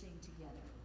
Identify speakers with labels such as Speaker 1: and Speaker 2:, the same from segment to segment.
Speaker 1: sing together.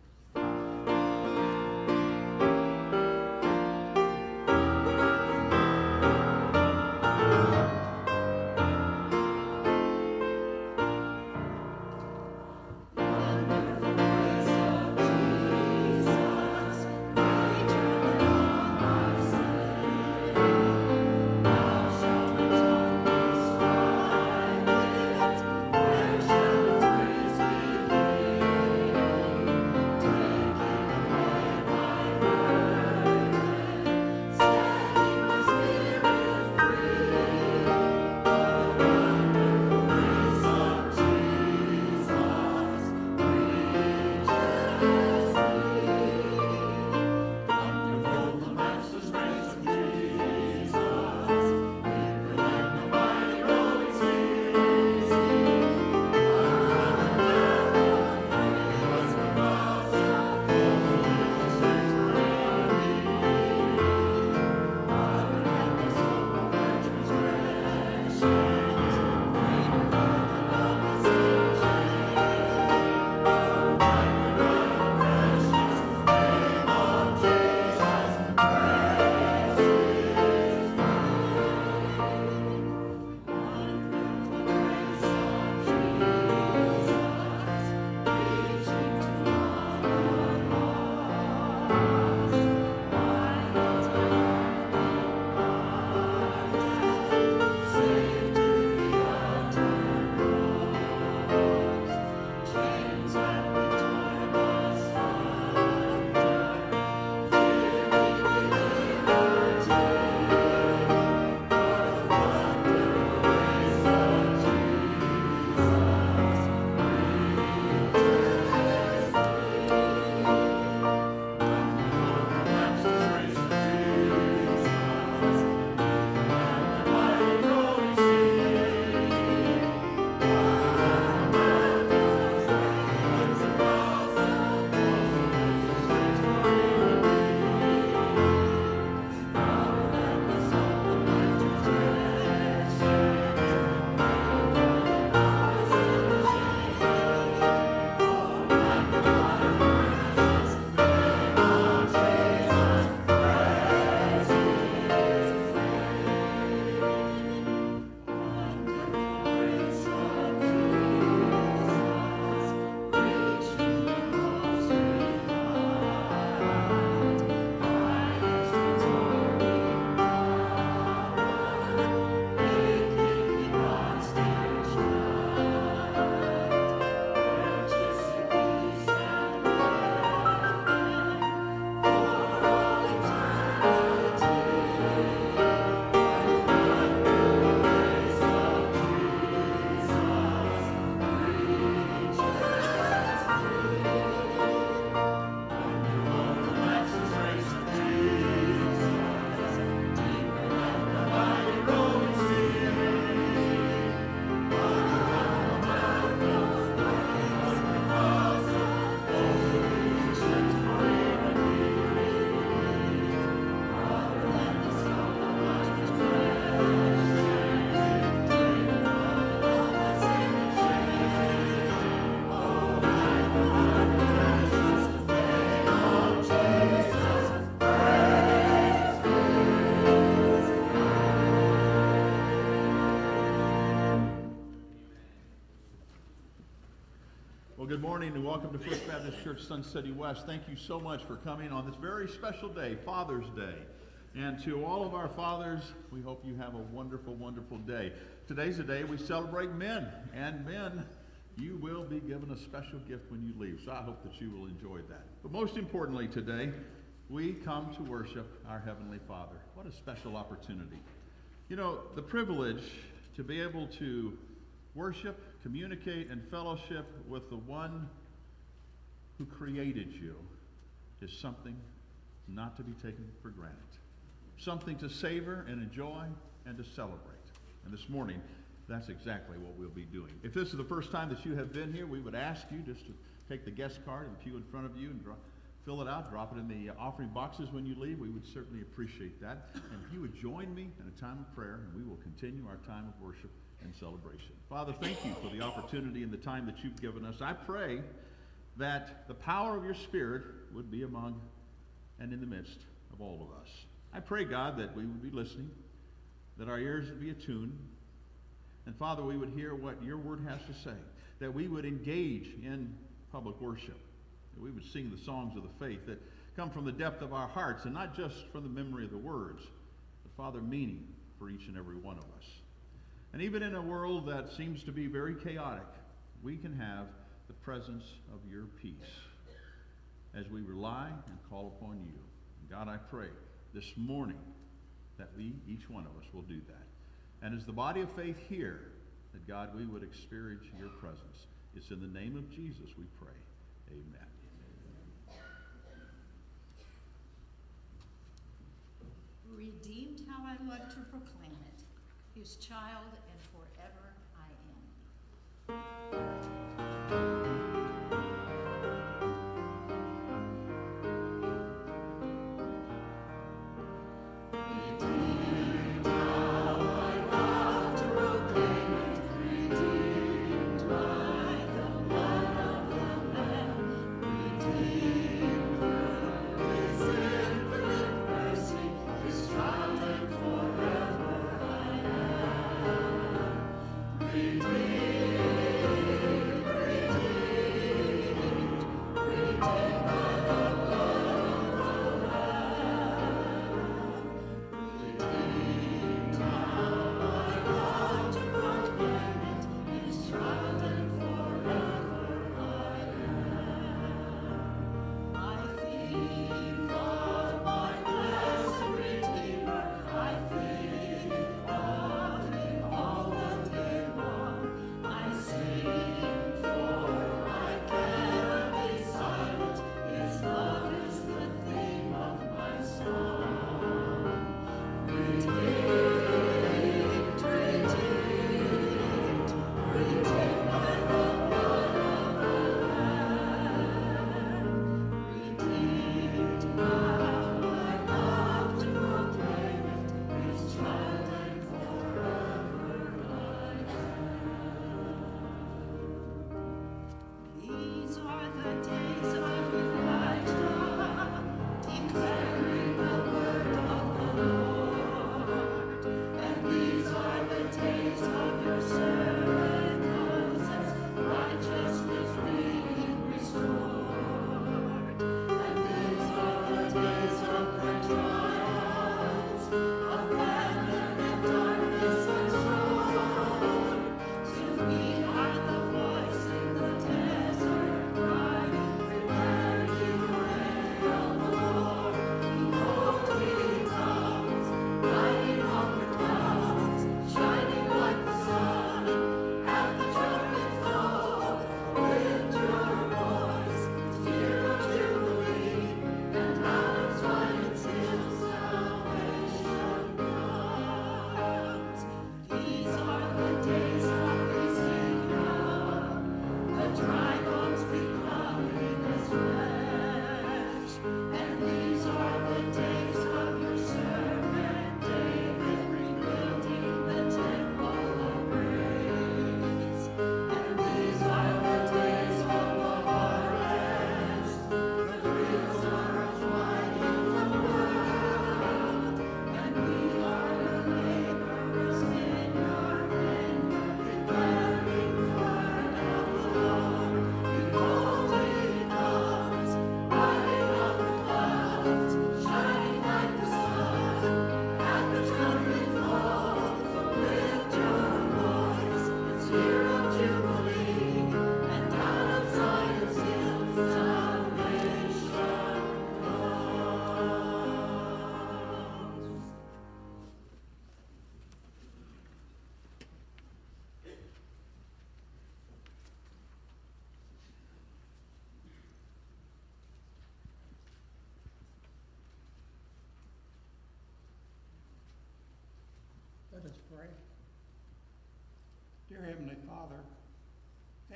Speaker 1: Morning and welcome to First Baptist Church Sun City West. Thank you so much for coming on this very special day, Father's Day. And to all of our fathers, we hope you have a wonderful, wonderful day. Today's a day we celebrate men. And men, you will be given a special gift when you leave. So I hope that you will enjoy that. But most importantly today, we come to worship our Heavenly Father. What a special opportunity. You know, the privilege to be able to worship, communicate, and fellowship with the one who created you is something not to be taken for granted. Something to savor and enjoy and to celebrate. And this morning, that's exactly what we'll be doing. If this is the first time that you have been here, we would ask you just to take the guest card and pew in front of you and draw, fill it out, drop it in the uh, offering boxes when you leave. We would certainly appreciate that. And if you would join me in a time of prayer, and we will continue our time of worship and celebration. Father, thank you for the opportunity and the time that you've given us. I pray that the power of your Spirit would be among and in the midst of all of us. I pray, God, that we would be listening, that our ears would be attuned, and Father, we would hear what your word has to say, that we would engage in public worship, that we would sing the songs of the faith that come from the depth of our hearts and not just from the memory of the words, but Father, meaning for each and every one of us. And even in a world that seems to be very chaotic, we can have the presence of your peace as we rely and call upon you. And God, I pray this morning that we, each one of us, will do that. And as the body of faith here, that God, we would experience your presence. It's in the name of Jesus we pray. Amen.
Speaker 2: Redeemed, how I love to proclaim his child and forever I am.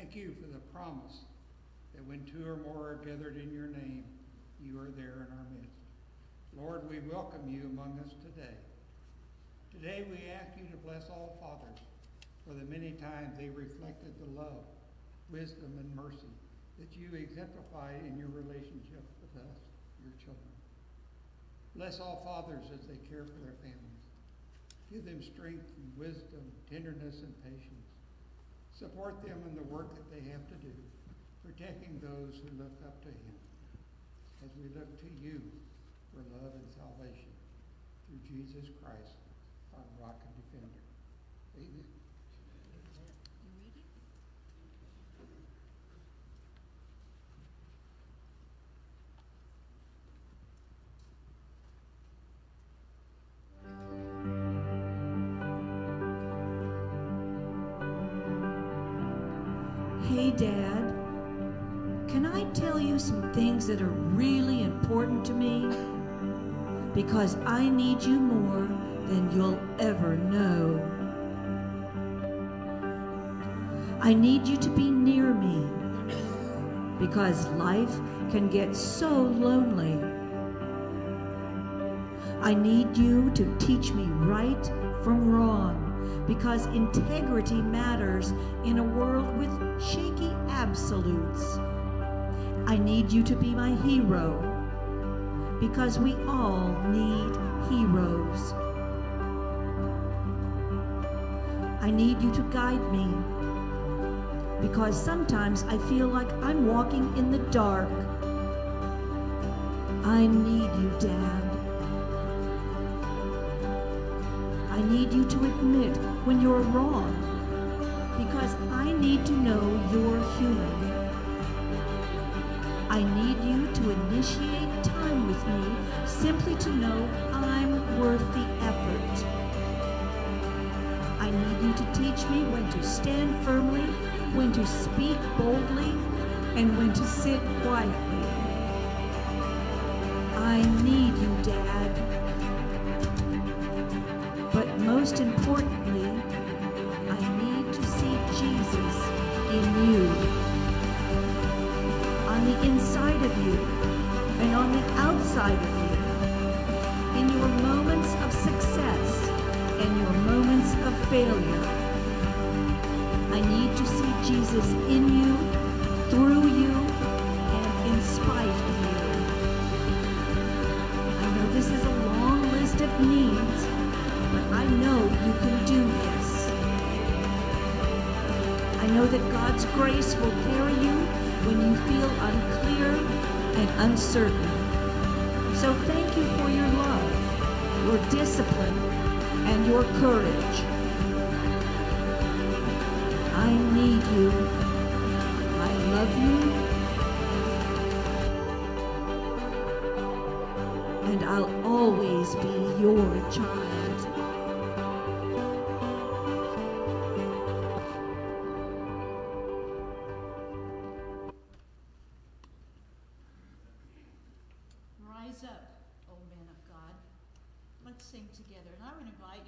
Speaker 3: Thank you for the promise that when two or more are gathered in your name, you are there in our midst. Lord, we welcome you among us today. Today we ask you to bless all fathers for the many times they reflected the love, wisdom, and mercy that you exemplify in your relationship with us, your children. Bless all fathers as they care for their families. Give them strength and wisdom, tenderness and patience. Support them in the work that they have to do, protecting those who look up to him. As we look to you for love and salvation through Jesus Christ, our rock and defender. Amen.
Speaker 2: Dad, can I tell you some things that are really important to me? Because I need you more than you'll ever know. I need you to be near me because life can get so lonely. I need you to teach me right from wrong because integrity matters in a world with shaky absolutes. I need you to be my hero because we all need heroes. I need you to guide me because sometimes I feel like I'm walking in the dark. I need you, Dad. I need you to admit when you're wrong because I need to know you're human. I need you to initiate time with me simply to know I'm worth the effort. I need you to teach me when to stand firmly, when to speak boldly, and when to sit quietly. I need you, Dad. Most importantly, I need to see Jesus in you. On the inside of you and on the outside of you. In your moments of success and your moments of failure. I need to see Jesus in you, through you, and in spite of you. I know this is a long list of needs, can do this. I know that God's grace will carry you when you feel unclear and uncertain. So thank you for your love, your discipline, and your courage. I need you.
Speaker 4: Together. And I would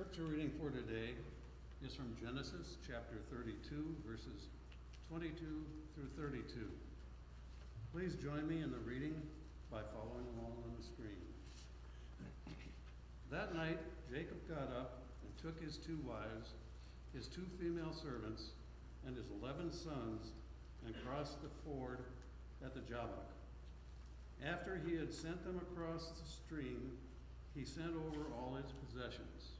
Speaker 5: scripture reading for today is from Genesis chapter 32, verses 22 through 32. Please join me in the reading by following along on the screen. That night, Jacob got up and took his two wives, his two female servants, and his eleven sons, and crossed the ford at the Jabbok. After he had sent them across the stream, he sent over all his possessions.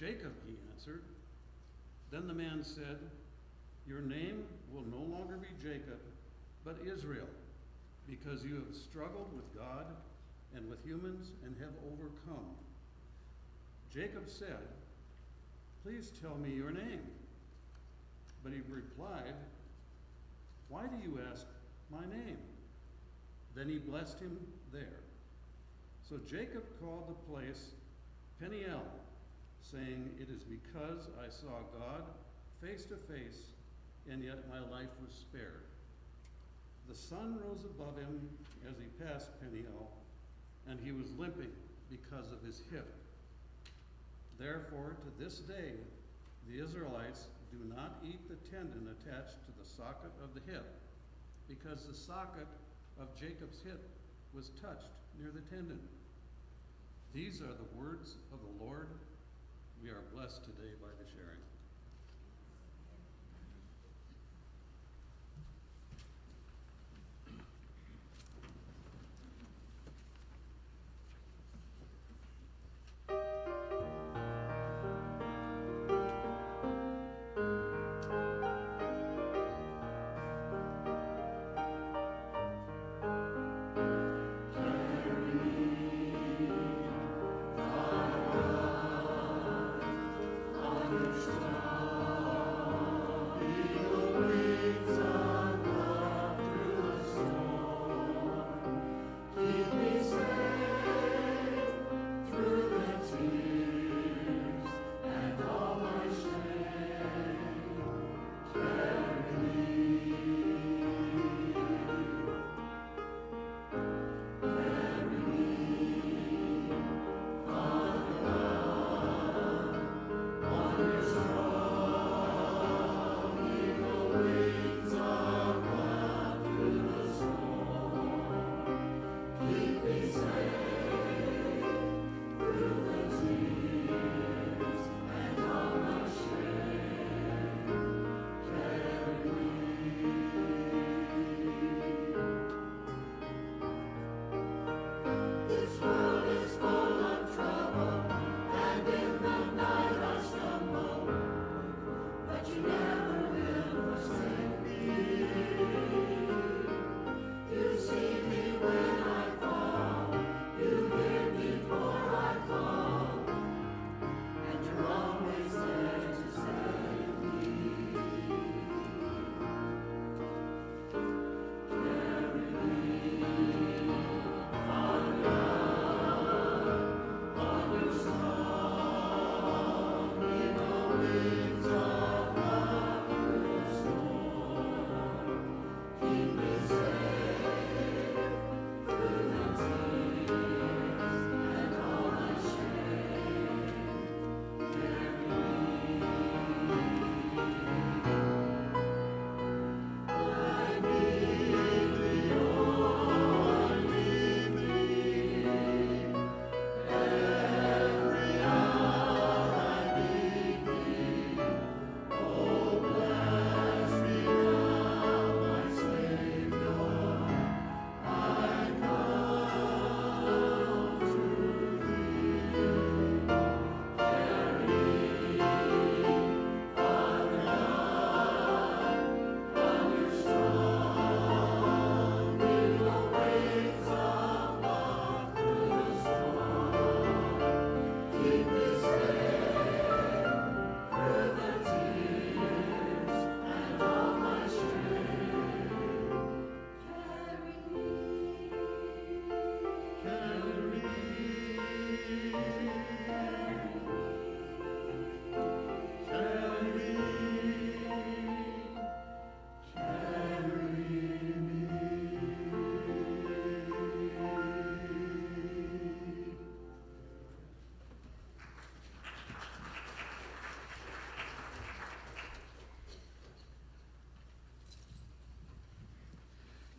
Speaker 5: Jacob, he answered. Then the man said, Your name will no longer be Jacob, but Israel, because you have struggled with God and with humans and have overcome. Jacob said, Please tell me your name. But he replied, Why do you ask my name? Then he blessed him there. So Jacob called the place Peniel, saying, It is because I saw God face to face, and yet my life was spared. The sun rose above him as he passed Peniel, and he was limping because of his hip. Therefore, to this day, the Israelites do not eat the tendon attached to the socket of the hip, because the socket of Jacob's hip was touched near the tendon. These are the words of the Lord. We are blessed today by the sharing.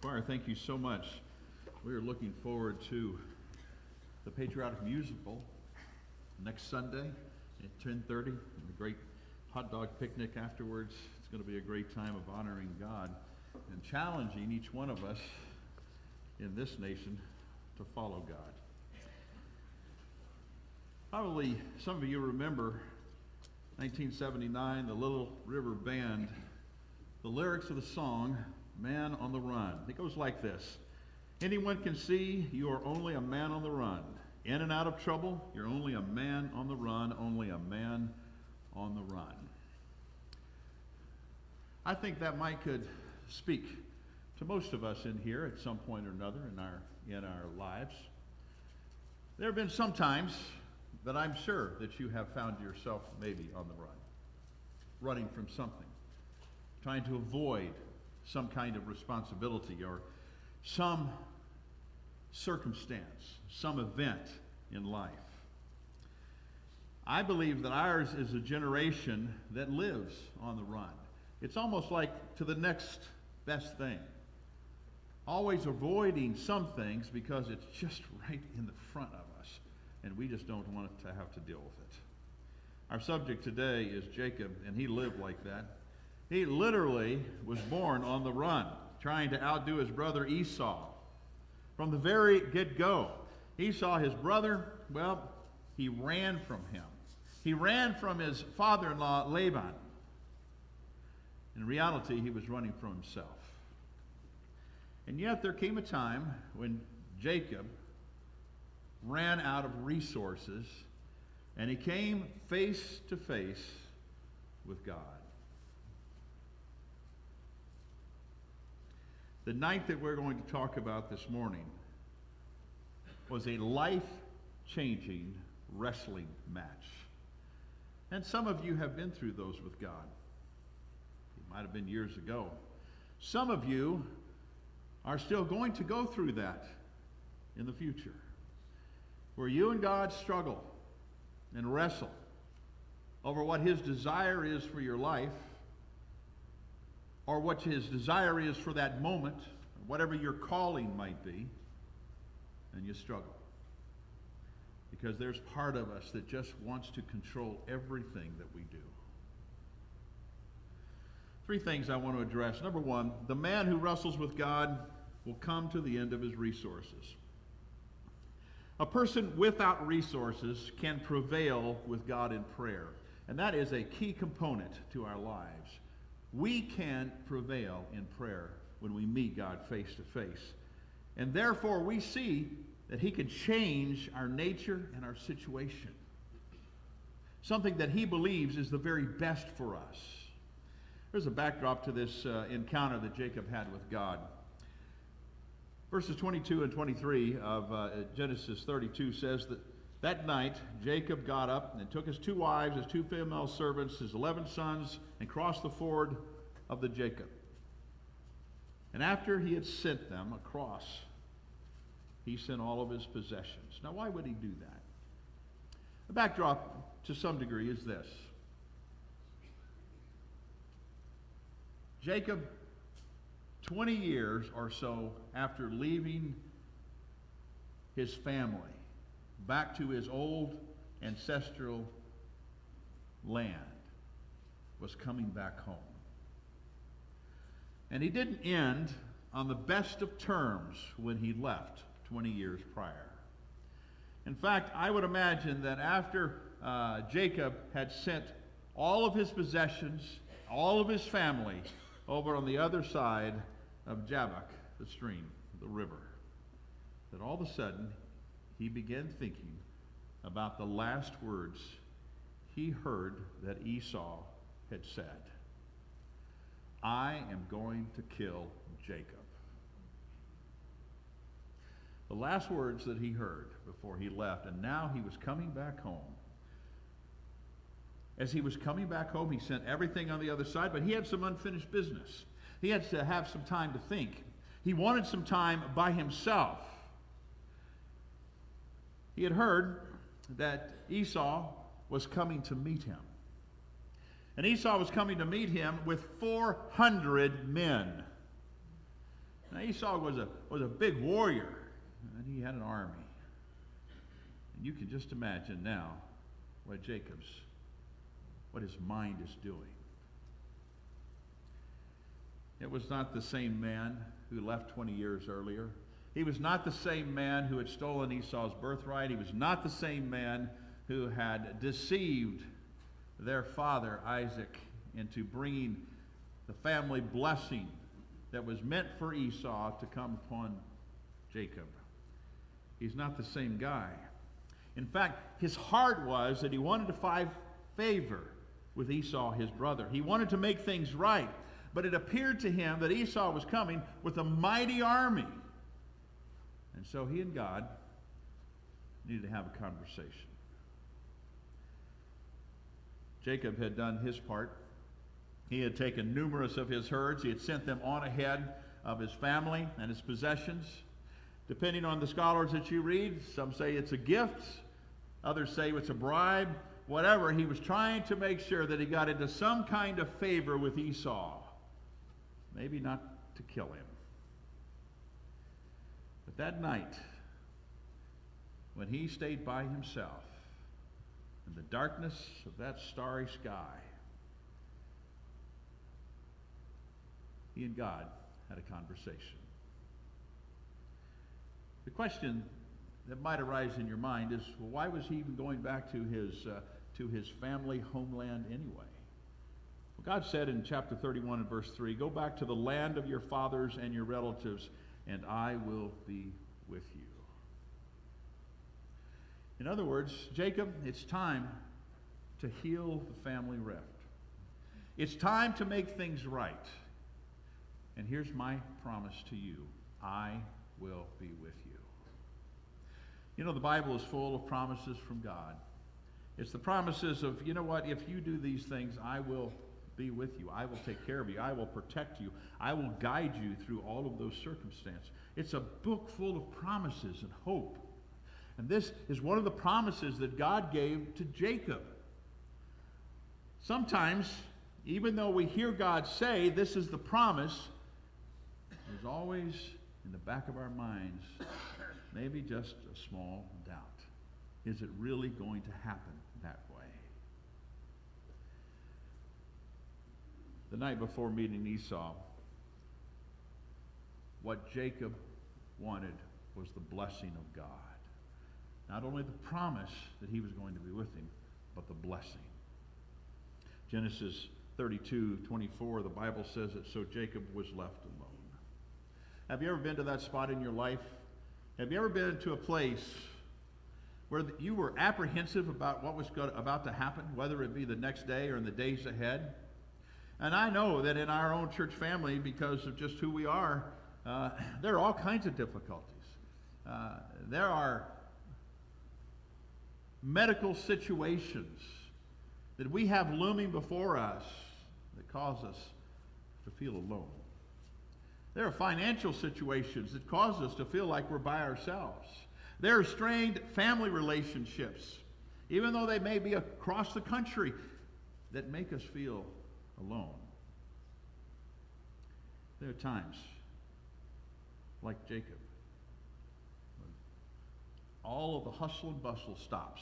Speaker 1: Choir, thank you so much. We are looking forward to the patriotic musical next Sunday at 10:30, and the great hot dog picnic afterwards. It's going to be a great time of honoring God and challenging each one of us in this nation to follow God. Probably some of you remember 1979, the Little River Band. The lyrics of the song, Man on the Run. It goes like this Anyone can see you are only a man on the run. In and out of trouble, you're only a man on the run, only a man on the run. I think that might could speak to most of us in here at some point or another in our in our lives. There have been some times that I'm sure that you have found yourself maybe on the run, running from something, trying to avoid some kind of responsibility or some circumstance, some event in life. I believe that ours is a generation that lives on the run. It's almost like to the next best thing. Always avoiding some things because it's just right in the front of us, and we just don't want to have to deal with it. Our subject today is Jacob, and he lived like that. He literally was born on the run, trying to outdo his brother Esau. From the very get go, Esau, his brother, well, he ran from him. He ran from his father in law, Laban. In reality, he was running from himself. And yet, there came a time when Jacob ran out of resources and he came face to face with God. The night that we're going to talk about this morning was a life changing wrestling match. And some of you have been through those with God. It might have been years ago. Some of you are still going to go through that in the future, where you and God struggle and wrestle over what His desire is for your life, or what His desire is for that moment, whatever your calling might be, and you struggle. Because there's part of us that just wants to control everything that we do. Three things I want to address. Number one, the man who wrestles with God will come to the end of his resources. A person without resources can prevail with God in prayer, and that is a key component to our lives. We can prevail in prayer when we meet God face to face. And therefore, we see that He can change our nature and our situation. Something that He believes is the very best for us. There's a backdrop to this uh, encounter that Jacob had with God. Verses 22 and 23 of uh, Genesis 32 says that that night Jacob got up and took his two wives, his two female servants, his 11 sons, and crossed the ford of the Jabbok. And after he had sent them across, he sent all of his possessions. Now, why would he do that? The backdrop, to some degree, is this Jacob 20 years or so after leaving his family back to his old ancestral land, was coming back home. And he didn't end on the best of terms when he left 20 years prior. In fact, I would imagine that after uh, Jacob had sent all of his possessions, all of his family, over on the other side of Jabbok, the stream, the river, that all of a sudden he began thinking about the last words he heard that Esau had said I am going to kill Jacob. The last words that he heard before he left, and now he was coming back home. As he was coming back home, he sent everything on the other side, but he had some unfinished business. He had to have some time to think. He wanted some time by himself. He had heard that Esau was coming to meet him. And Esau was coming to meet him with 400 men. Now Esau was a, was a big warrior, and he had an army. And you can just imagine now what Jacob's, what his mind is doing. It was not the same man who left 20 years earlier. He was not the same man who had stolen Esau's birthright. He was not the same man who had deceived their father, Isaac, into bringing the family blessing that was meant for Esau to come upon Jacob. He's not the same guy. In fact, his heart was that he wanted to find favor with Esau, his brother. He wanted to make things right. But it appeared to him that Esau was coming with a mighty army. And so he and God needed to have a conversation. Jacob had done his part. He had taken numerous of his herds, he had sent them on ahead of his family and his possessions. Depending on the scholars that you read, some say it's a gift, others say it's a bribe. Whatever, he was trying to make sure that he got into some kind of favor with Esau. Maybe not to kill him. But that night, when he stayed by himself in the darkness of that starry sky, he and God had a conversation. The question that might arise in your mind is well, why was he even going back to his, uh, to his family homeland anyway? Well, God said in chapter 31 and verse 3 Go back to the land of your fathers and your relatives, and I will be with you. In other words, Jacob, it's time to heal the family rift. It's time to make things right. And here's my promise to you I will be with you. You know, the Bible is full of promises from God. It's the promises of, you know what, if you do these things, I will be with you. I will take care of you. I will protect you. I will guide you through all of those circumstances. It's a book full of promises and hope. And this is one of the promises that God gave to Jacob. Sometimes, even though we hear God say this is the promise, there's always in the back of our minds maybe just a small doubt. Is it really going to happen that way? The night before meeting Esau, what Jacob wanted was the blessing of God. Not only the promise that he was going to be with him, but the blessing. Genesis 32 24, the Bible says that so Jacob was left alone. Have you ever been to that spot in your life? Have you ever been to a place where you were apprehensive about what was about to happen, whether it be the next day or in the days ahead? And I know that in our own church family, because of just who we are, uh, there are all kinds of difficulties. Uh, there are medical situations that we have looming before us that cause us to feel alone. There are financial situations that cause us to feel like we're by ourselves. There are strained family relationships, even though they may be across the country, that make us feel alone. There are times, like Jacob, all of the hustle and bustle stops.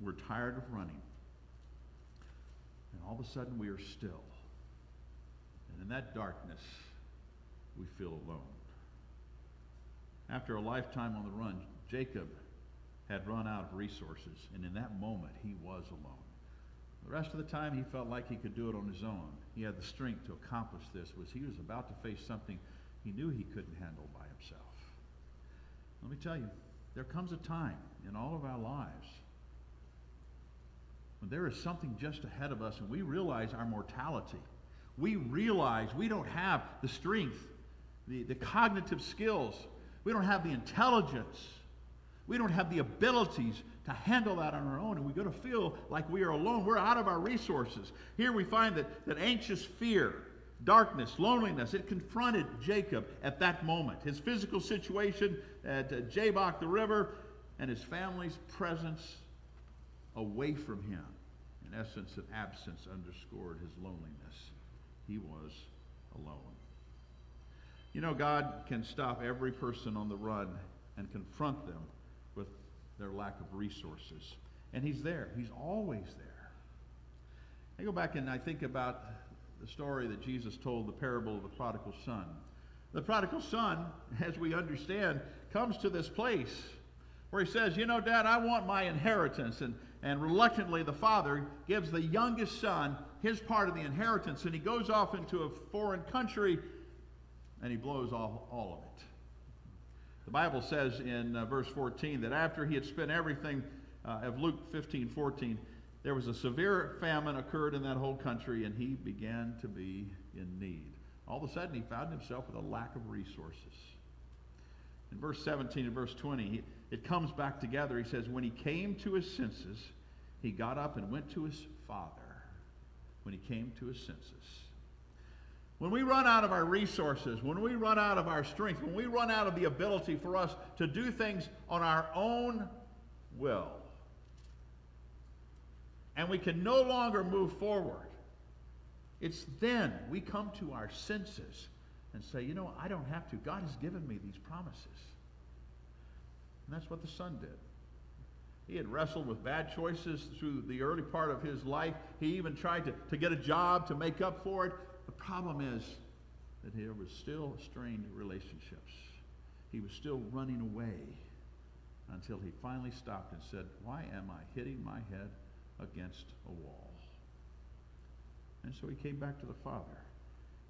Speaker 1: We're tired of running. And all of a sudden we are still. And in that darkness, we feel alone. After a lifetime on the run, Jacob had run out of resources, and in that moment, he was alone. The rest of the time, he felt like he could do it on his own. He had the strength to accomplish this, was he was about to face something he knew he couldn't handle by himself. Let me tell you, there comes a time in all of our lives when there is something just ahead of us and we realize our mortality. We realize we don't have the strength the, the cognitive skills. We don't have the intelligence. We don't have the abilities to handle that on our own. And we're going to feel like we are alone. We're out of our resources. Here we find that, that anxious fear, darkness, loneliness, it confronted Jacob at that moment. His physical situation at uh, Jabbok the river and his family's presence away from him. In essence, an absence underscored his loneliness. He was alone. You know, God can stop every person on the run and confront them their lack of resources. And He's there, He's always there. I go back and I think about the story that Jesus told, the parable of the prodigal son. The prodigal son, as we understand, comes to this place where he says, You know, Dad, I want my inheritance. And, and reluctantly, the father gives the youngest son his part of the inheritance, and he goes off into a foreign country and he blows all, all of it. The Bible says in uh, verse 14 that after he had spent everything uh, of Luke 15 14, there was a severe famine occurred in that whole country, and he began to be in need. All of a sudden, he found himself with a lack of resources. In verse 17 and verse 20, he, it comes back together. He says, When he came to his senses, he got up and went to his father. When he came to his senses. When we run out of our resources, when we run out of our strength, when we run out of the ability for us to do things on our own will, and we can no longer move forward, it's then we come to our senses and say, you know, I don't have to. God has given me these promises. And that's what the son did. He had wrestled with bad choices through the early part of his life. He even tried to, to get a job to make up for it. The problem is that there was still strained relationships. He was still running away until he finally stopped and said, Why am I hitting my head against a wall? And so he came back to the Father.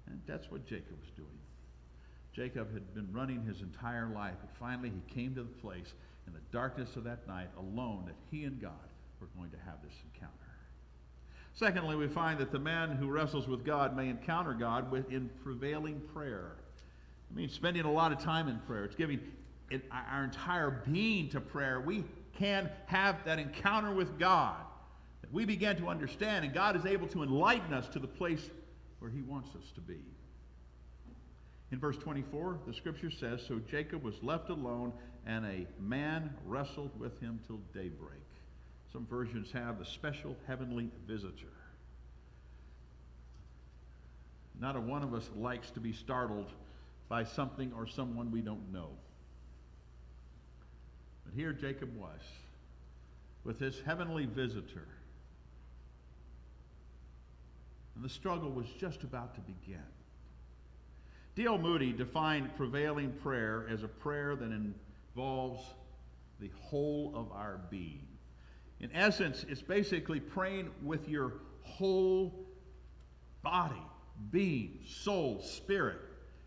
Speaker 1: And that's what Jacob was doing. Jacob had been running his entire life, but finally he came to the place in the darkness of that night alone that he and God were going to have this encounter. Secondly, we find that the man who wrestles with God may encounter God in prevailing prayer. I mean, spending a lot of time in prayer. It's giving it, our entire being to prayer. We can have that encounter with God that we begin to understand, and God is able to enlighten us to the place where He wants us to be. In verse 24, the scripture says So Jacob was left alone, and a man wrestled with him till daybreak. Some versions have the special heavenly visitor. Not a one of us likes to be startled by something or someone we don't know. But here Jacob was with his heavenly visitor. And the struggle was just about to begin. D.L. Moody defined prevailing prayer as a prayer that involves the whole of our being. In essence, it's basically praying with your whole body, being, soul, spirit.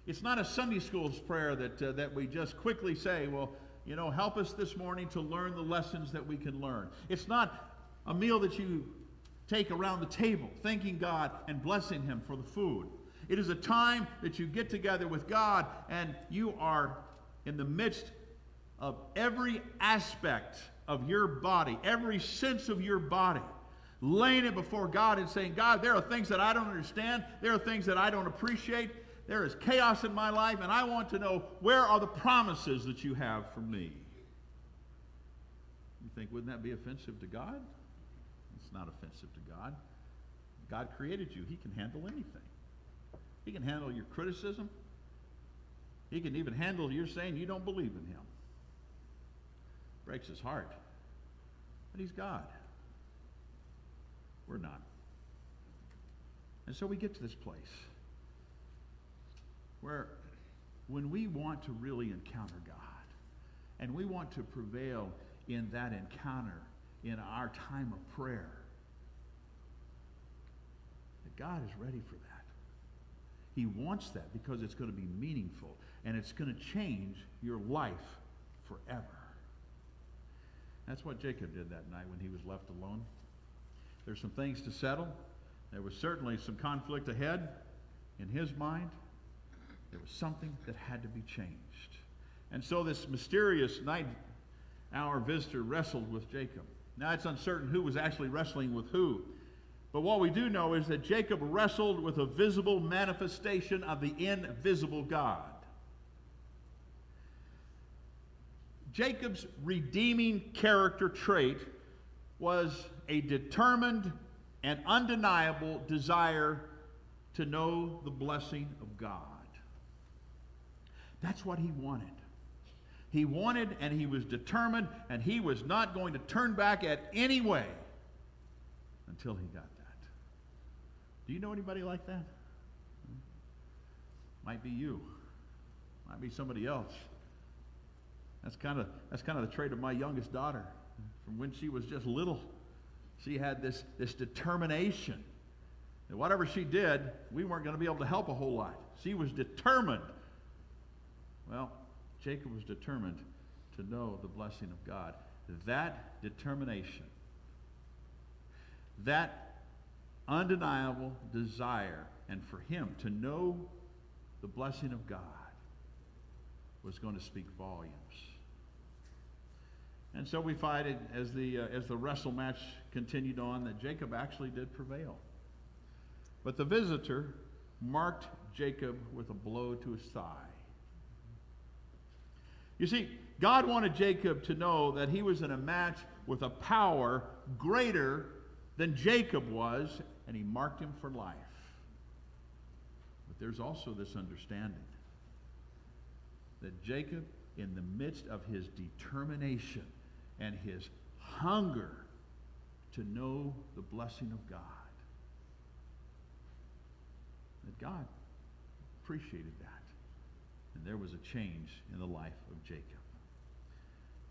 Speaker 1: It's not a Sunday school's prayer that, uh, that we just quickly say, well, you know, help us this morning to learn the lessons that we can learn. It's not a meal that you take around the table, thanking God and blessing Him for the food. It is a time that you get together with God and you are in the midst of every aspect of your body, every sense of your body, laying it before God and saying, God, there are things that I don't understand. There are things that I don't appreciate. There is chaos in my life, and I want to know where are the promises that you have for me. You think, wouldn't that be offensive to God? It's not offensive to God. God created you, He can handle anything. He can handle your criticism. He can even handle your saying you don't believe in Him. Breaks His heart. But He's God. We're not. And so we get to this place where when we want to really encounter God and we want to prevail in that encounter in our time of prayer, that God is ready for that. He wants that because it's going to be meaningful and it's going to change your life forever. That's what Jacob did that night when he was left alone. There's some things to settle. There was certainly some conflict ahead in his mind. There was something that had to be changed. And so this mysterious night hour visitor wrestled with Jacob. Now it's uncertain who was actually wrestling with who. But what we do know is that Jacob wrestled with a visible manifestation of the invisible God. Jacob's redeeming character trait was a determined and undeniable desire to know the blessing of God. That's what he wanted. He wanted and he was determined and he was not going to turn back at any way until he got that. Do you know anybody like that? Hmm? Might be you. Might be somebody else. That's kind of that's kind of the trait of my youngest daughter. From when she was just little, she had this, this determination. whatever she did, we weren't going to be able to help a whole lot. She was determined. Well, Jacob was determined to know the blessing of God. That determination, that undeniable desire, and for him to know the blessing of God was going to speak volumes. And so we find it as the, uh, as the wrestle match continued on that Jacob actually did prevail. But the visitor marked Jacob with a blow to his thigh. You see, God wanted Jacob to know that he was in a match with a power greater than Jacob was, and he marked him for life. But there's also this understanding that Jacob, in the midst of his determination and his hunger to know the blessing of God, that God appreciated that. And there was a change in the life of Jacob.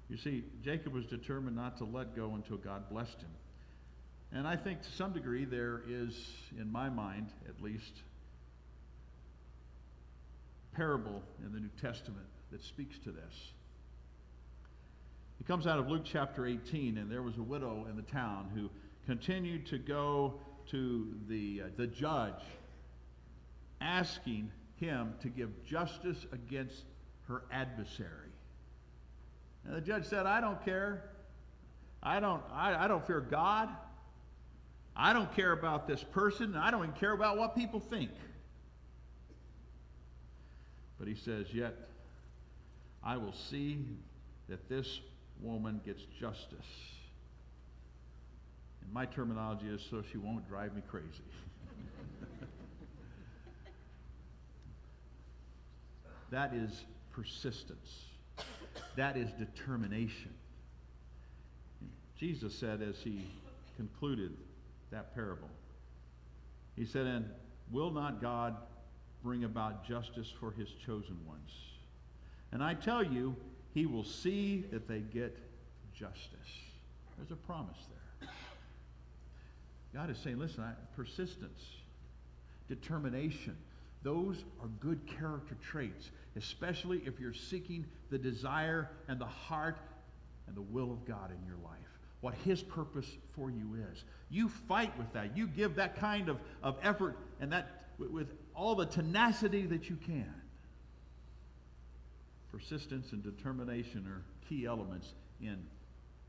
Speaker 1: You see, Jacob was determined not to let go until God blessed him. And I think to some degree there is, in my mind at least, parable in the New Testament that speaks to this. It comes out of Luke chapter 18, and there was a widow in the town who continued to go to the, uh, the judge asking him to give justice against her adversary. And the judge said, I don't care. I don't, I, I don't fear God. I don't care about this person. I don't even care about what people think. But he says, Yet I will see that this woman gets justice. And my terminology is so she won't drive me crazy. that is persistence, that is determination. Jesus said as he concluded that parable, he said, And will not God bring about justice for his chosen ones? And I tell you, he will see that they get justice. There's a promise there. God is saying, listen, I, persistence, determination, those are good character traits, especially if you're seeking the desire and the heart and the will of God in your life. What His purpose for you is. You fight with that. You give that kind of, of effort and that with, with all the tenacity that you can. Persistence and determination are key elements in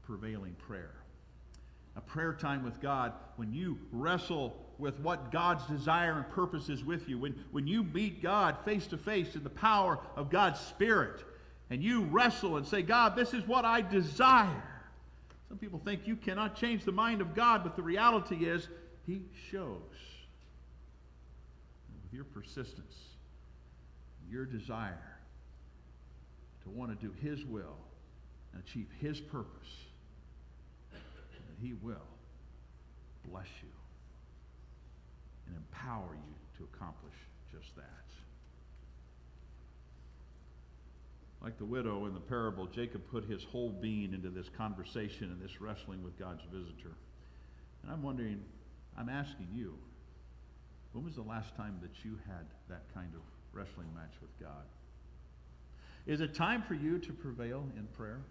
Speaker 1: prevailing prayer. A prayer time with God, when you wrestle with what God's desire and purpose is with you, when, when you meet God face to face in the power of God's Spirit, and you wrestle and say, God, this is what I desire. Some people think you cannot change the mind of God, but the reality is, He shows. With your persistence, your desire, to want to do His will and achieve His purpose, and He will bless you and empower you to accomplish just that. Like the widow in the parable, Jacob put his whole being into this conversation and this wrestling with God's visitor. And I'm wondering, I'm asking you, when was the last time that you had that kind of wrestling match with God? Is it time for you to prevail in prayer?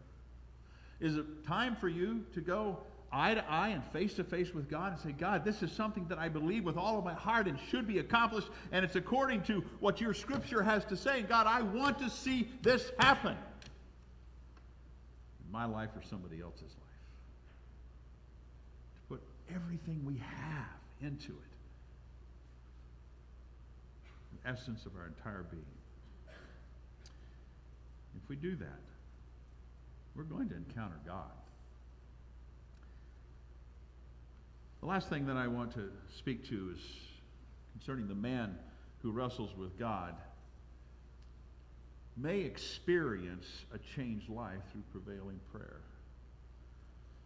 Speaker 1: Is it time for you to go eye to eye and face to face with God and say, God, this is something that I believe with all of my heart and should be accomplished, and it's according to what your scripture has to say. God, I want to see this happen in my life or somebody else's life. To put everything we have into it, the essence of our entire being. If we do that, we're going to encounter God. The last thing that I want to speak to is concerning the man who wrestles with God. may experience a changed life through prevailing prayer.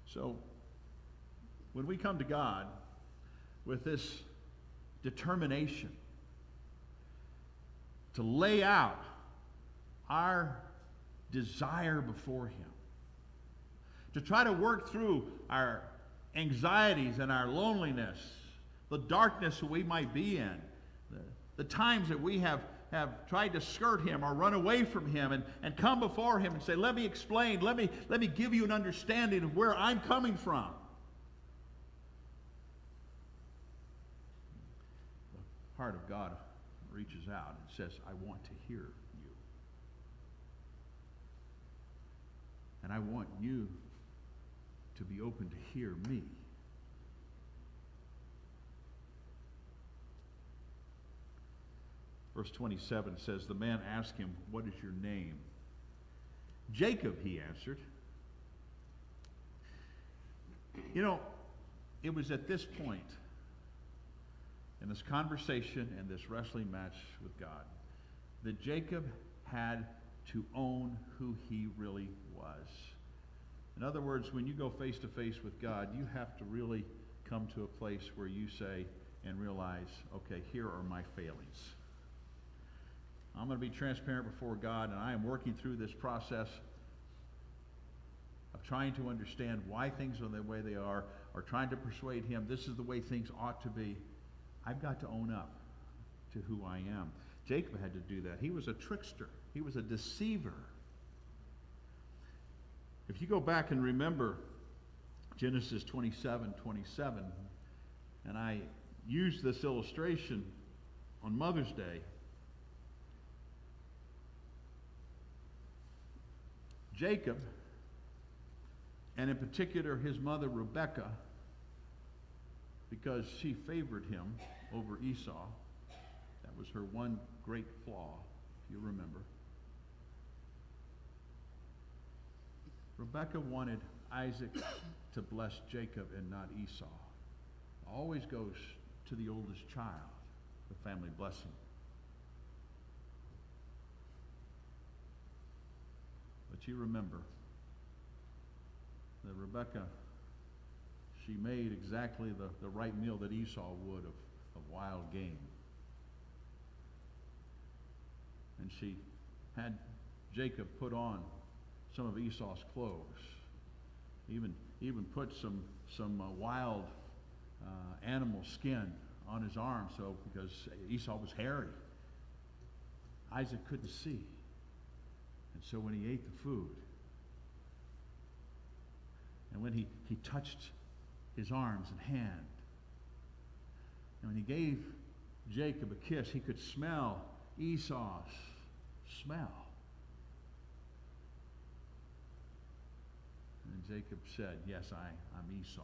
Speaker 1: So, when we come to God with this determination to lay out our desire before Him, to try to work through our anxieties and our loneliness, the darkness that we might be in, the, the times that we have, have tried to skirt Him or run away from Him and, and come before Him and say, Let me explain, let me, let me give you an understanding of where I'm coming from. The heart of God reaches out and says, I want to hear you. And I want you to be open to hear me. Verse 27 says, The man asked him, What is your name? Jacob, he answered. You know, it was at this point in this conversation and this wrestling match with God that Jacob had to own who he really was. In other words, when you go face to face with God, you have to really come to a place where you say and realize, okay, here are my failings. I'm going to be transparent before God, and I am working through this process of trying to understand why things are the way they are, or trying to persuade Him this is the way things ought to be. I've got to own up to who I am. Jacob had to do that. He was a trickster, he was a deceiver. If you go back and remember Genesis 27 27, and I used this illustration on Mother's Day. Jacob, and in particular his mother Rebekah, because she favored him over Esau. That was her one great flaw, if you remember. Rebekah wanted Isaac to bless Jacob and not Esau. Always goes to the oldest child, the family blessing. But you remember that Rebecca, she made exactly the, the right meal that Esau would of, of wild game. And she had Jacob put on some of Esau's clothes. Even, even put some, some uh, wild uh, animal skin on his arm so because Esau was hairy. Isaac couldn't see. And so when he ate the food, and when he, he touched his arms and hand, and when he gave Jacob a kiss, he could smell Esau's smell. And Jacob said, Yes, I, I'm Esau.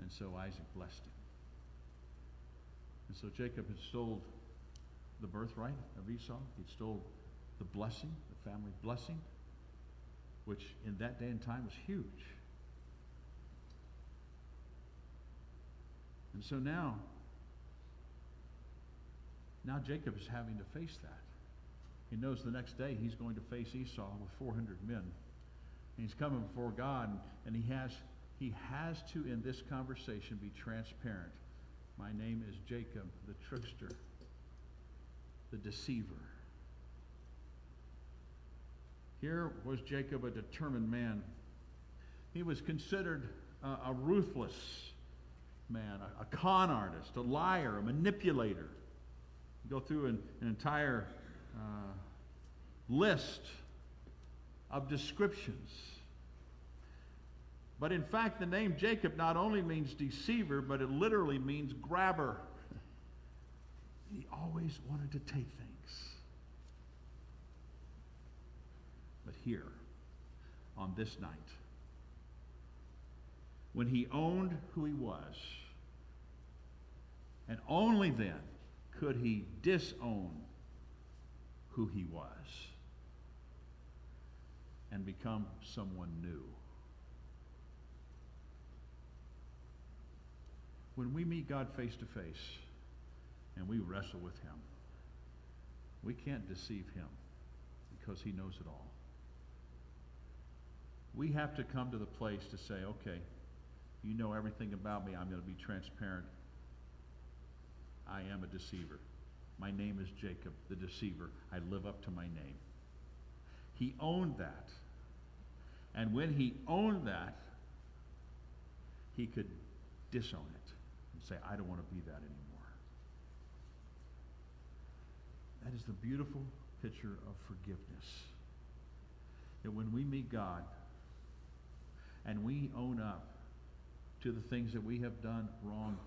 Speaker 1: And so Isaac blessed him. And so Jacob had stole the birthright of Esau. He stole the blessing, the family blessing, which in that day and time was huge. And so now, now Jacob is having to face that. He knows the next day he's going to face Esau with 400 men. He's coming before God, and he has, he has to, in this conversation, be transparent. My name is Jacob, the trickster, the deceiver. Here was Jacob, a determined man. He was considered a ruthless man, a, a, con artist, a liar, a manipulator. You go through an, an entire uh, list of descriptions. But in fact, the name Jacob not only means deceiver, but it literally means grabber. He always wanted to take things. But here, on this night, when he owned who he was, and only then could he disown who he was and become someone new. When we meet God face to face and we wrestle with Him, We can't deceive him because he knows it all. We have to come to the place to say, okay, you know everything about me. I'm going to be transparent. I am a deceiver. My name is Jacob, the deceiver. I live up to my name. He owned that. And when he owned that, he could disown it and say, I don't want to be that anymore. That is the beautiful picture of forgiveness. That when we meet God and we own up to the things that we have done wrong,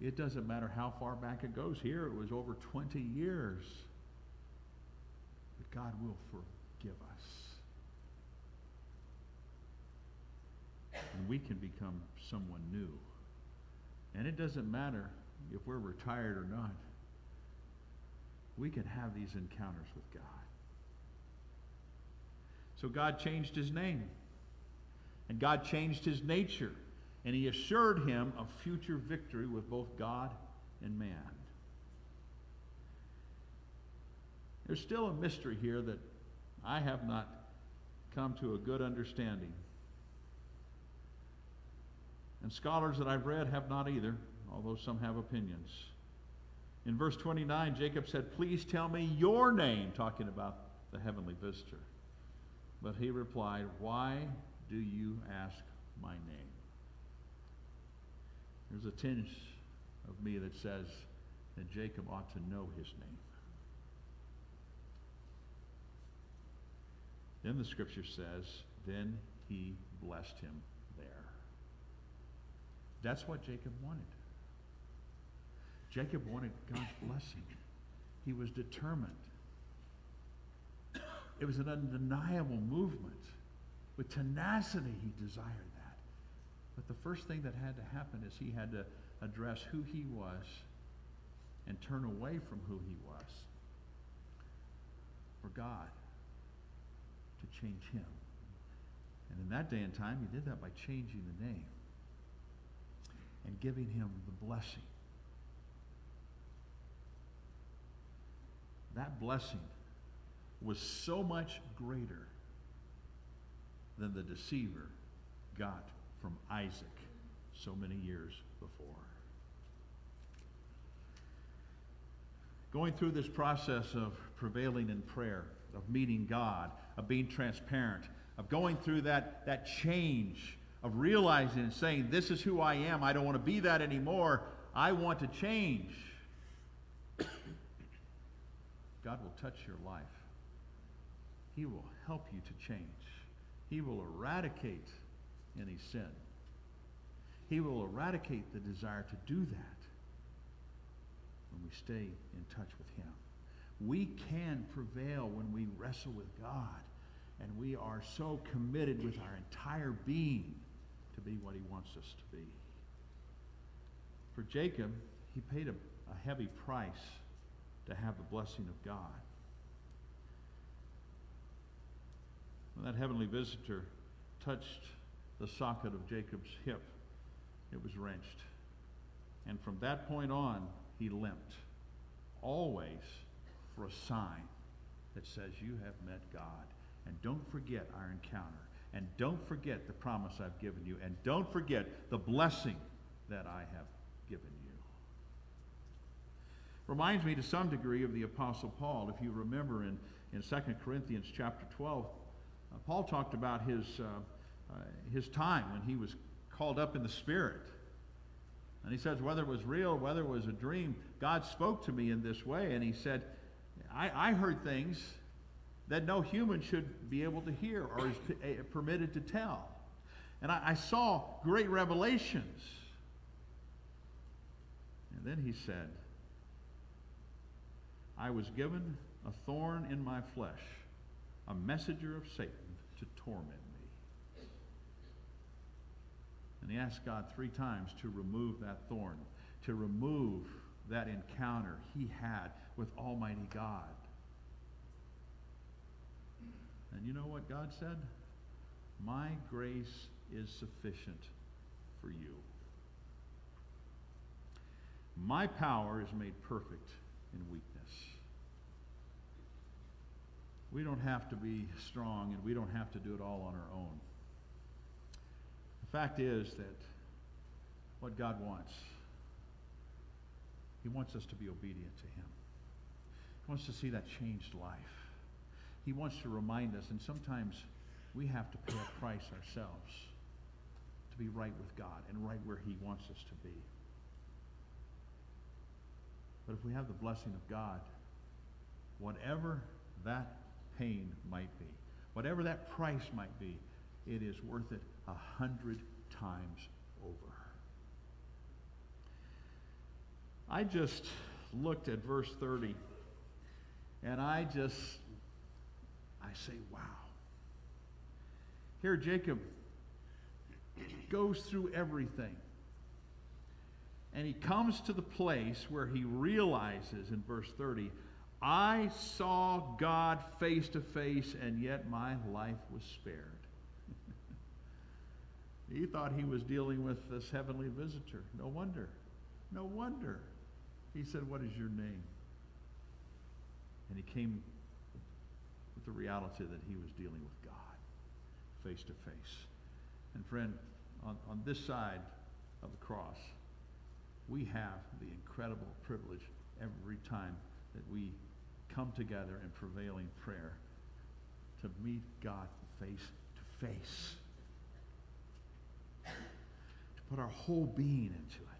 Speaker 1: it doesn't matter how far back it goes. Here it was over 20 years. But God will forgive us. And we can become someone new. And it doesn't matter if we're retired or not. We can have these encounters with God. So God changed his name. And God changed his nature. And he assured him of future victory with both God and man. There's still a mystery here that I have not come to a good understanding. And scholars that I've read have not either, although some have opinions. In verse 29, Jacob said, Please tell me your name, talking about the heavenly visitor. But he replied, Why do you ask my name? There's a tinge of me that says that Jacob ought to know his name. Then the scripture says, Then he blessed him there. That's what Jacob wanted. Jacob wanted God's blessing. He was determined. It was an undeniable movement. With tenacity, he desired that. But the first thing that had to happen is he had to address who he was and turn away from who he was for God to change him. And in that day and time, he did that by changing the name and giving him the blessing. That blessing was so much greater than the deceiver got from Isaac so many years before. Going through this process of prevailing in prayer, of meeting God, of being transparent, of going through that, that change, of realizing and saying, This is who I am. I don't want to be that anymore. I want to change. God will touch your life. He will help you to change. He will eradicate any sin. He will eradicate the desire to do that when we stay in touch with Him. We can prevail when we wrestle with God and we are so committed with our entire being to be what He wants us to be. For Jacob, he paid a, a heavy price to have the blessing of God. When that heavenly visitor touched the socket of Jacob's hip, it was wrenched. And from that point on, he limped, always for a sign that says, You have met God. And don't forget our encounter. And don't forget the promise I've given you. And don't forget the blessing that I have given you. Reminds me to some degree of the Apostle Paul. If you remember in, in 2 Corinthians chapter 12, uh, Paul talked about his, uh, uh, his time when he was called up in the Spirit. And he says, whether it was real, whether it was a dream, God spoke to me in this way. And he said, I, I heard things that no human should be able to hear or is p- eh, permitted to tell. And I, I saw great revelations. And then he said, I was given a thorn in my flesh, a messenger of Satan to torment me. And he asked God three times to remove that thorn, to remove that encounter he had with Almighty God. And you know what God said? My grace is sufficient for you. My power is made perfect in weakness. We don't have to be strong and we don't have to do it all on our own. The fact is that what God wants, He wants us to be obedient to Him. He wants to see that changed life. He wants to remind us, and sometimes we have to pay a price ourselves to be right with God and right where He wants us to be. But if we have the blessing of God, whatever that pain might be, whatever that price might be, it is worth it a hundred times over. I just looked at verse 30 and I just, I say, wow. Here, Jacob goes through everything. And he comes to the place where he realizes in verse 30 I saw God face to face, and yet my life was spared. he thought he was dealing with this heavenly visitor. No wonder. No wonder. He said, What is your name? And he came with the reality that he was dealing with God face to face. And friend, on, on this side of the cross, we have the incredible privilege every time that we come together in prevailing prayer to meet God face to face. To put our whole being into it.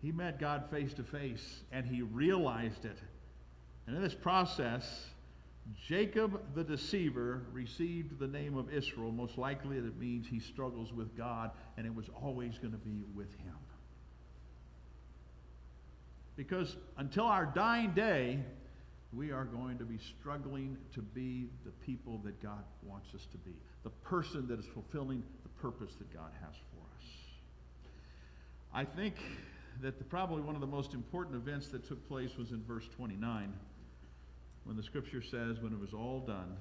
Speaker 1: He met God face to face and he realized it. And in this process, Jacob the deceiver received the name of Israel. Most likely it means he struggles with God and it was always going to be with him. Because until our dying day, we are going to be struggling to be the people that God wants us to be, the person that is fulfilling the purpose that God has for us. I think that the, probably one of the most important events that took place was in verse 29 when the scripture says, when it was all done,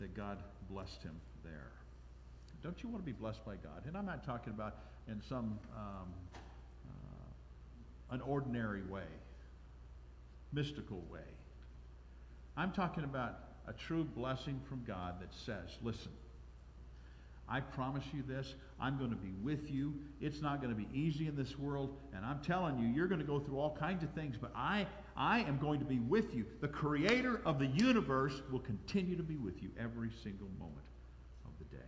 Speaker 1: that God blessed him there. Don't you want to be blessed by God? And I'm not talking about in some um, uh, an ordinary way, mystical way. I'm talking about a true blessing from God that says, listen, I promise you this. I'm going to be with you. It's not going to be easy in this world. And I'm telling you, you're going to go through all kinds of things, but I, I am going to be with you. The creator of the universe will continue to be with you every single moment of the day.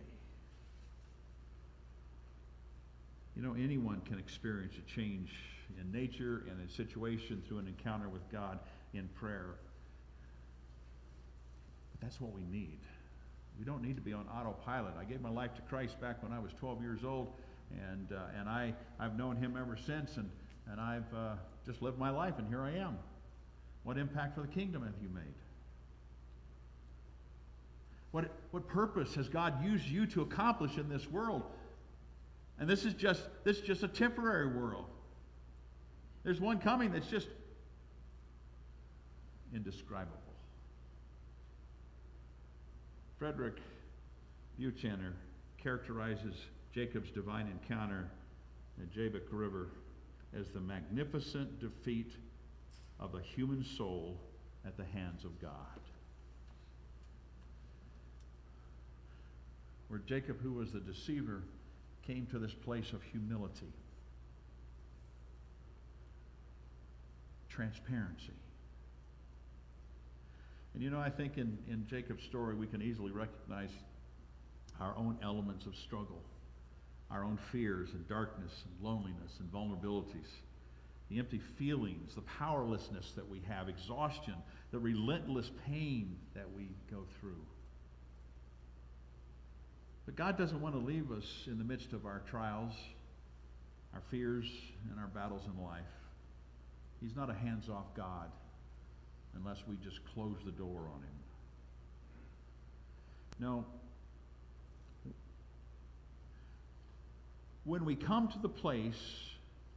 Speaker 1: You know, anyone can experience a change in nature and a situation through an encounter with God in prayer. But that's what we need. We don't need to be on autopilot. I gave my life to Christ back when I was 12 years old, and, uh, and I, I've known him ever since, and, and I've uh, just lived my life, and here I am. What impact for the kingdom have you made? What, what purpose has God used you to accomplish in this world? And this is just this is just a temporary world. There's one coming that's just indescribable. Frederick Buechner characterizes Jacob's divine encounter at Jabbok River as the magnificent defeat of the human soul at the hands of God. Where Jacob, who was the deceiver, came to this place of humility, transparency. And you know, I think in, in Jacob's story, we can easily recognize our own elements of struggle, our own fears and darkness and loneliness and vulnerabilities, the empty feelings, the powerlessness that we have, exhaustion, the relentless pain that we go through. But God doesn't want to leave us in the midst of our trials, our fears, and our battles in life. He's not a hands off God unless we just close the door on him. Now, When we come to the place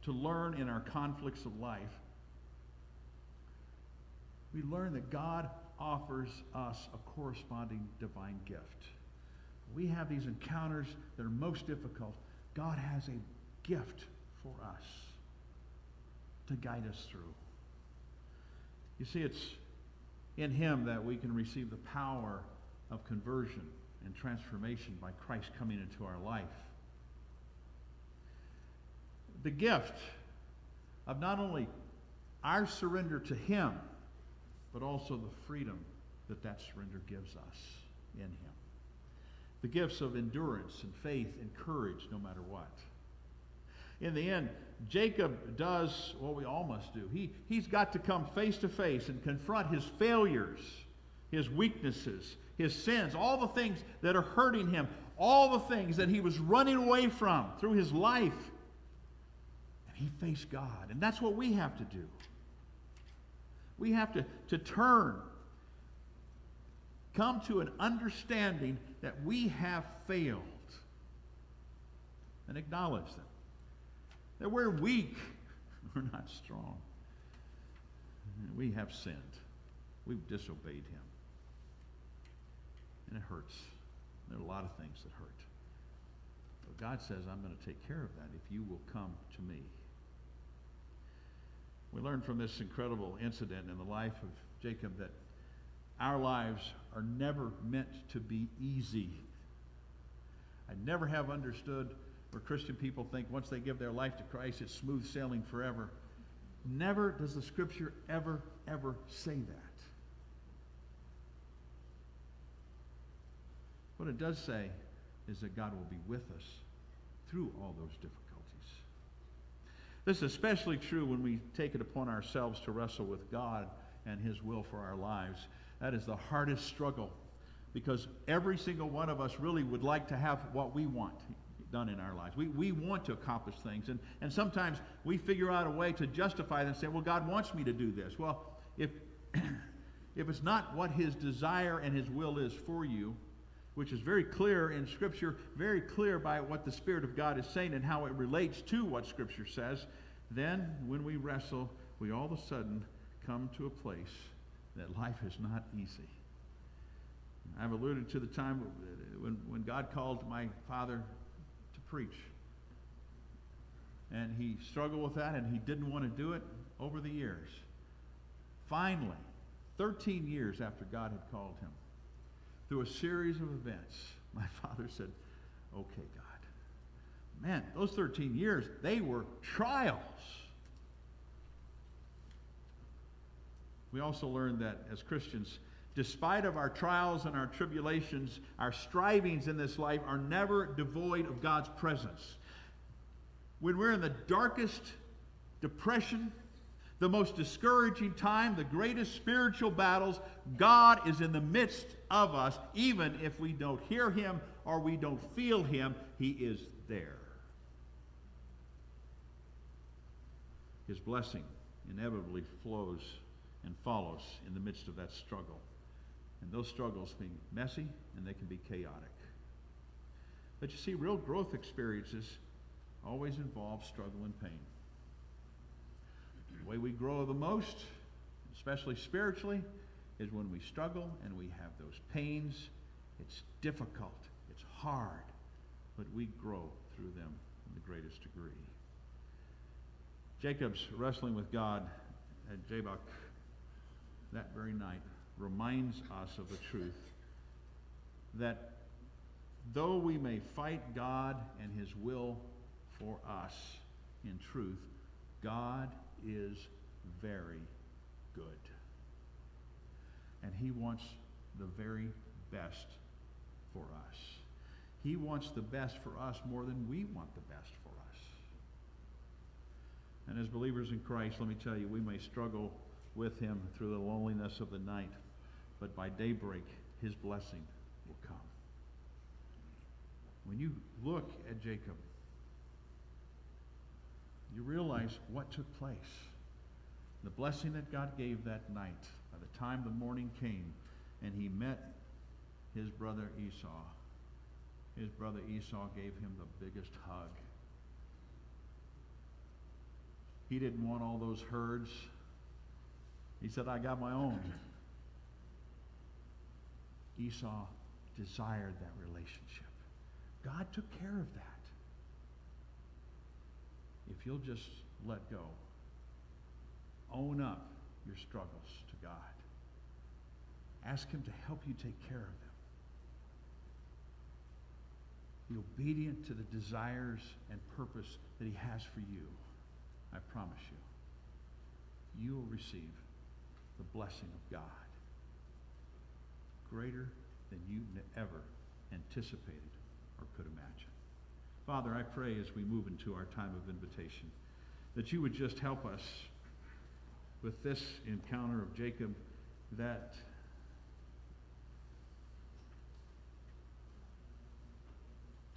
Speaker 1: to learn in our conflicts of life, we learn that God offers us a corresponding divine gift. We have these encounters that are most difficult. God has a gift for us to guide us through. You see, it's, in Him that we can receive the power of conversion and transformation by Christ coming into our life. The gift of not only our surrender to Him, but also the freedom that that surrender gives us in Him. The gifts of endurance and faith and courage no matter what. In the end, Jacob does what we all must do. He, he's got to come face to face and confront his failures, his weaknesses, his sins, all the things that are hurting him, all the things that he was running away from through his life. And he faced God. And that's what we have to do. We have to, to turn, come to an understanding that we have failed, and acknowledge them. That we're weak, we're not strong. We have sinned, we've disobeyed Him. And it hurts. There are a lot of things that hurt. But God says, I'm going to take care of that if you will come to me. We learn from this incredible incident in the life of Jacob that our lives are never meant to be easy. I never have understood where Christian people think once they give their life to Christ, it's smooth sailing forever. Never does the scripture ever, ever say that. What it does say is that God will be with us through all those difficulties. This is especially true when we take it upon ourselves to wrestle with God and His will for our lives. That is the hardest struggle because every single one of us really would like to have what we want done in our lives. We, we want to accomplish things, and, and sometimes we figure out a way to justify them and say, well, God wants me to do this. Well, if, if it's not what His desire and His will is for you, which is very clear in Scripture, very clear by what the Spirit of God is saying and how it relates to what Scripture says, then when we wrestle, we all of a sudden come to a place that life is not easy. I've alluded to the time when, when God called my father preach. And he struggled with that and he didn't want to do it over the years. Finally, 13 years after God had called him, through a series of events, my father said, Okay, God. Man, those 13 years, they were trials. We also learned that as Christians, despite of our trials and our tribulations, our strivings in this life are never devoid of God's presence. When we're in the darkest depression, the most discouraging time, the greatest spiritual battles, God is in the midst of us, even if we don't hear Him or we don't feel Him, He is there. His blessing inevitably flows and follows in the midst of that struggle. And those struggles can be messy and they can be chaotic. But you see, real growth experiences always involve struggle and pain. The way we grow the most, especially spiritually, is when we struggle and we have those pains. It's difficult, it's hard, but we grow through them in the greatest degree. Jacob's wrestling with God at Jabbok that very night reminds us of the truth that though we may fight God and His will for us in truth, God is very good. And He wants the very best for us. He wants the best for us more than we want the best for us. And as believers in Christ, let me tell you, we may struggle with Him through the loneliness of the night, but by daybreak, His blessing will come. When you look at Jacob, you realize what took place. The blessing that God gave that night, by the time the morning came and he met his brother Esau, his brother Esau gave him the biggest hug. He didn't want all those herds. He said, I got my own. Esau desired that relationship. God took care of that if you'll just let go, own up your struggles to God, Ask Him to help you take care of them. Be obedient to the desires and purpose that He has for you. I promise you, you will receive the blessing of God greater than you ever anticipated or could imagine. Father, I pray as we move into our time of invitation that you would just help us with this encounter of Jacob that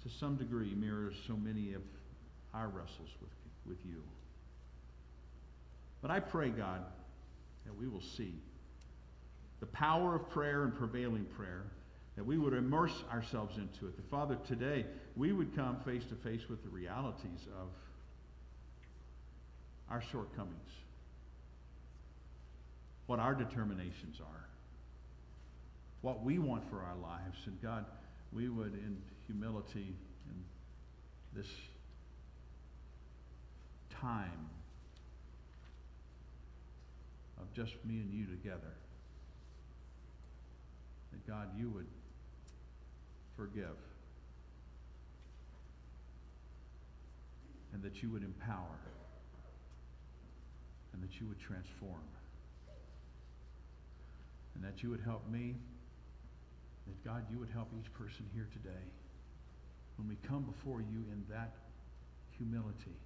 Speaker 1: to some degree mirrors so many of our wrestles with, with you. But I pray, God, that we will see the power of prayer and prevailing prayer, that we would immerse ourselves into it. That, Father, today we would come face to face with the realities of our shortcomings, what our determinations are, what we want for our lives. And God, we would, in humility, in this time of just me and you together, that God, you would forgive. And that you would empower. And that you would transform. And that you would help me. That God, you would help each person here today. When we come before you in that humility,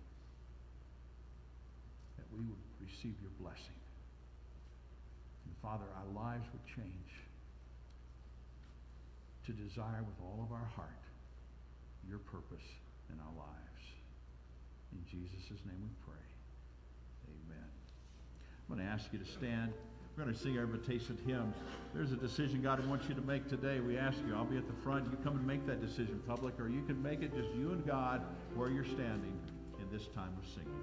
Speaker 1: that we would receive your blessing. And Father, our lives would change to desire with all of our heart your purpose in our lives. In Jesus' name we pray. Amen. I'm going to ask you to stand. We're going to sing our invitation hymn. There's a decision God wants you to make today. We ask you, I'll be at the front. You come and make that decision public, or you can make it just you and God where you're standing in this time of singing.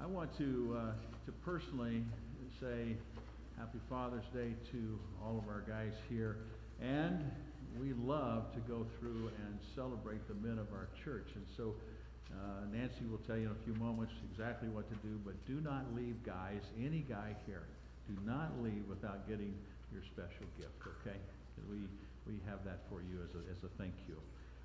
Speaker 1: I want to, uh, to personally say Happy Father's Day to all of our guys here. And we love to go through and celebrate the men of our church. And so uh, Nancy will tell you in a few moments exactly what to do, but do not leave, guys, any guy here, do not leave without getting your special gift, okay? We, we have that for you as a, as a thank you.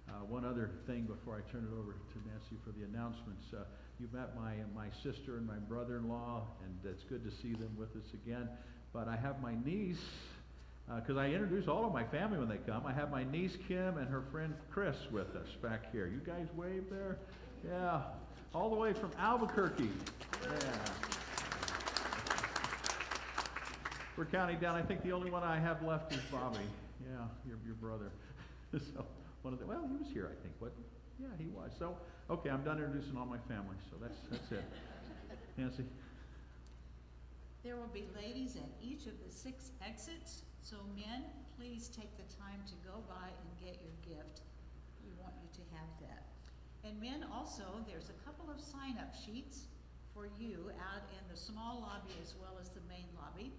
Speaker 1: Uh, one other thing before I turn it over to Nancy for the announcements. Uh, you met my, my sister and my brother-in-law, and it's good to see them with us again. But I have my niece, uh, because I introduce all of my family when they come. I have my niece Kim and her friend Chris with us back here. You guys wave there? Yeah, all the way from Albuquerque. Yeah. We're counting down. I think the only one I have left is Bobby. Yeah, your, your brother. so one of the, well, he was here, I think. What? Yeah, he was. So, okay, I'm done introducing all my family. So that's that's it. Nancy.
Speaker 2: There will be ladies at each of the six exits, so men, please take the time to go by and get your gift. We want you to have that. And men also, there's a couple of sign-up sheets for you out in the small lobby as well as the main lobby.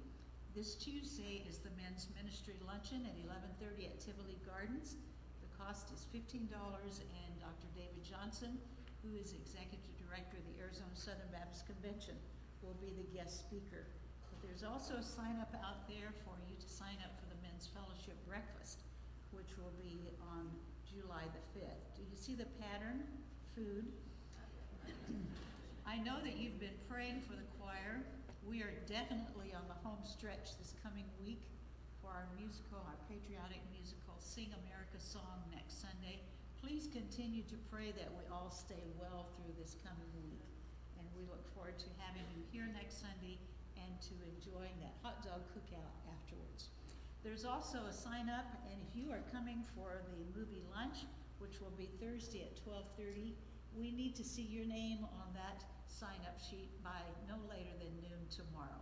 Speaker 2: This Tuesday is the men's ministry luncheon at eleven thirty at Tivoli Gardens. The cost is fifteen dollars and Dr. David Johnson, who is Executive Director of the Arizona Southern Baptist Convention, will be the guest speaker. But there's also a sign up out there for you to sign up for the Men's Fellowship Breakfast, which will be on July the fifth. Do you see the pattern? Food. I know that you've been praying for the choir. We are definitely on the home stretch this coming week for our musical, our patriotic musical, Sing America Song next Sunday. Please continue to pray that we all stay well through this coming week. And we look forward to having you here next Sunday and to enjoying that hot dog cookout afterwards. There's also a sign up, and if you are coming for the movie lunch, which will be Thursday at twelve thirty, we need to see your name on that sign-up sheet by no later than noon tomorrow.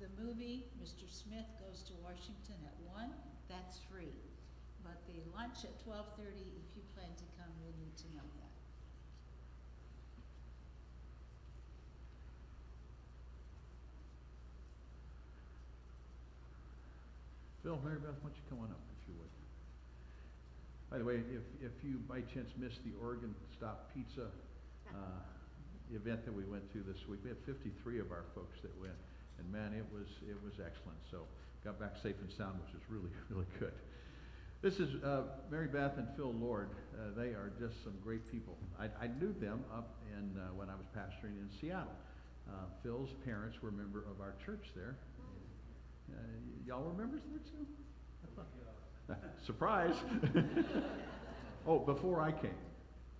Speaker 2: The movie, Mr. Smith Goes to Washington at one, that's free. But the lunch at twelve thirty, if you plan to come, we need to know that.
Speaker 1: Phil, Mary Beth, why don't you come on up if you would? By the way, if, if you by chance missed the Organ Stop Pizza uh, event that we went to this week, we had 53 of our folks that went, and man, it was it was excellent. So got back safe and sound, which is really really good. This is uh, Mary Beth and Phil Lord. Uh, they are just some great people. I, I knew them up in uh, when I was pastoring in Seattle. Uh, Phil's parents were a member of our church there. Uh, y'all were members there too? Surprise! oh, before I came.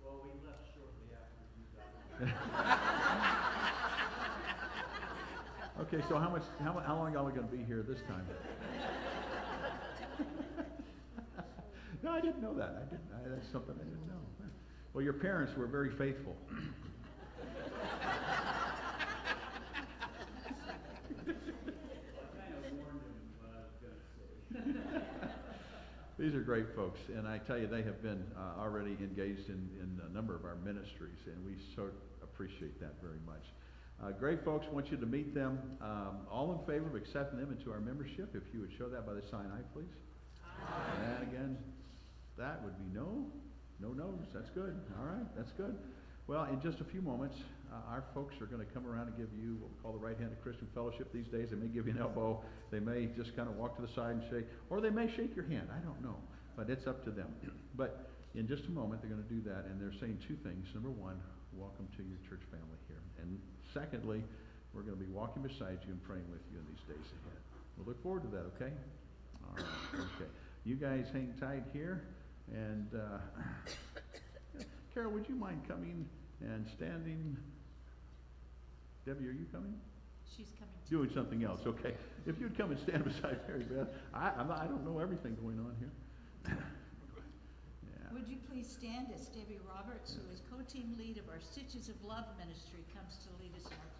Speaker 6: Well, we left shortly after you got
Speaker 1: Okay, so how much? How, how long y'all are going to be here this time? No, I didn't know that. I didn't. I, that's something I didn't know. Well, your parents were very faithful.
Speaker 6: I I.
Speaker 1: These are great folks, and I tell you, they have been uh, already engaged in, in a number of our ministries, and we so appreciate that very much. Uh, great folks, want you to meet them. Um, all in favor of accepting them into our membership, if you would show that by the sign aye, please. And again, that would be no, no no's. That's good. All right, that's good. Well, in just a few moments, uh, our folks are going to come around and give you what we call the right-handed Christian fellowship these days. They may give you an elbow. They may just kind of walk to the side and shake, or they may shake your hand. I don't know, but it's up to them. But in just a moment, they're going to do that, and they're saying two things. Number one, welcome to your church family here. And secondly, we're going to be walking beside you and praying with you in these days ahead. We'll look forward to that, okay? All right, okay. You guys hang tight here, and uh, Carol, would you mind coming and standing? Debbie, are you coming?
Speaker 2: She's coming.
Speaker 1: Doing something else, okay. If you'd come and stand beside Mary Beth, I, I'm not, I don't know everything going on here. Yeah.
Speaker 2: Would you please stand as Debbie Roberts, who is co-team lead of our Stitches of Love ministry, comes to lead us in our